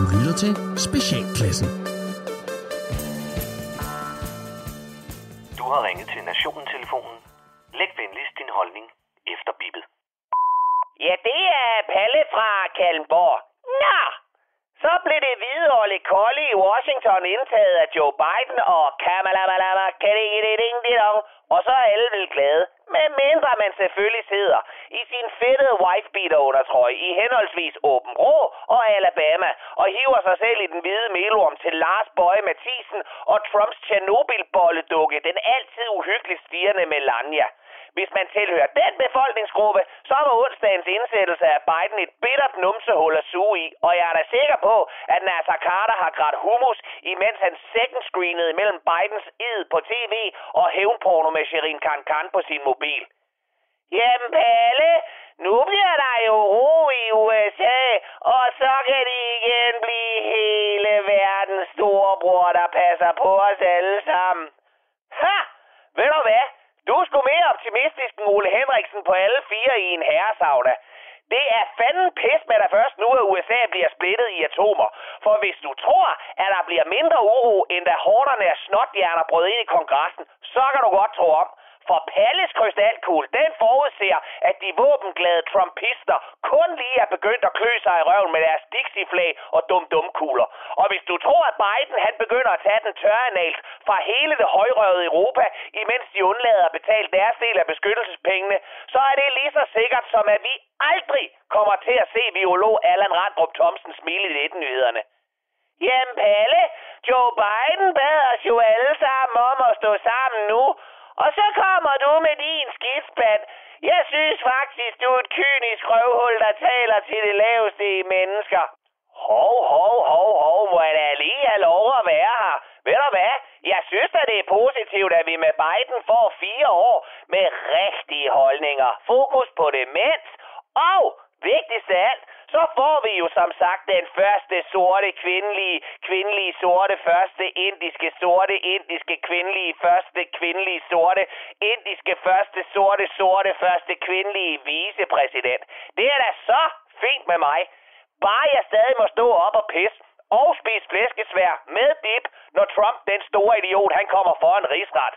Du lytter til Specialklassen. Du har ringet til Nationen-telefonen. Læg venligst din holdning efter bippet. Ja, det er Palle fra Kalmborg. Nå, så blev det hvide Olle Kolde i Washington indtaget af Joe Biden og Kamala Malama, og så er alle vel glade. Med mindre man selvfølgelig sidder i sin fedtede wifebeater undertrøje i henholdsvis Åben Rå og Alabama og hiver sig selv i den hvide melorm til Lars Bøje Mathisen og Trumps Tjernobyl-bolledukke, den altid uhyggeligt stirrende Melania. Hvis man tilhører den befolkningsgruppe, så var onsdagens indsættelse af Biden et bittert numsehul at suge i, og jeg er da sikker på, at Nasser Carter har grædt humus, imens han second screenede mellem Bidens id på tv og hævnporno med Sherin Khan Khan på sin mobil. Jamen Palle, nu bliver der jo ro i USA, og så kan de igen blive hele verdens storebror, der passer på os alle sammen. Ha! Ved du hvad? Du er sgu mere optimistisk end Ole Henriksen på alle fire i en herresavda. Det er fanden pis med dig først nu, at USA bliver splittet i atomer. For hvis du tror, at der bliver mindre uro, end da hårderne af snotjerner brød ind i kongressen, så kan du godt tro om. For Palles krystalkugle, den forudser, at de våbenglade trumpister kun lige er begyndt at klø sig i røven med deres Dixie-flag og dum-dum-kugler. Og hvis du tror, at Biden han begynder at tage den tørre nals fra hele det højrøvede Europa, imens de undlader at betale deres del af beskyttelsespengene, så er det lige så sikkert som, at vi aldrig kommer til at se biolog Allan Randrup Thomsen smile i 19-nyhederne. Jamen Palle, Joe Biden bad os jo alle sammen om at stå sammen nu, og så kommer du med din skidspand. Jeg synes faktisk, du er et kynisk røvhul, der taler til det laveste i mennesker. Hov, hov, hov, hov, må jeg da lige have lov at være her. Ved du hvad? Jeg synes at det er positivt, at vi med Biden får fire år med rigtige holdninger. Fokus på demens og vigtigst af alt, så får vi jo som sagt den første sorte kvindelige, kvindelige sorte, første indiske sorte, indiske kvindelige, første kvindelige sorte, indiske første sorte, sorte, første kvindelige vicepræsident. Det er da så fint med mig. Bare jeg stadig må stå op og pisse og spise flæskesvær med dip, når Trump, den store idiot, han kommer for en rigsret.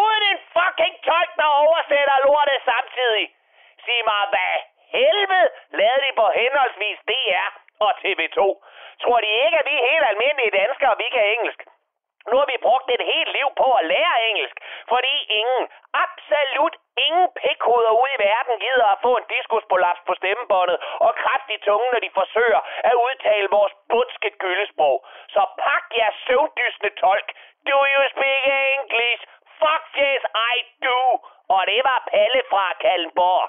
Uden en fucking tolk, der oversætter lortet samtidig. Sig mig, hvad helvede lavede de på henholdsvis DR og TV2? Tror de ikke, at vi er helt almindelige danskere, og vi kan engelsk? Nu har vi brugt et helt liv på at lære engelsk, fordi ingen, absolut ingen pikhoveder ude i verden gider at få en diskusprolaps på stemmebåndet og kraft i tungen, når de forsøger at udtale vores bundske gyldesprog. Så pak jer søvndysende tolk. Do you speak English? Fuck yes, I do. Og det var Palle fra Kalmborg.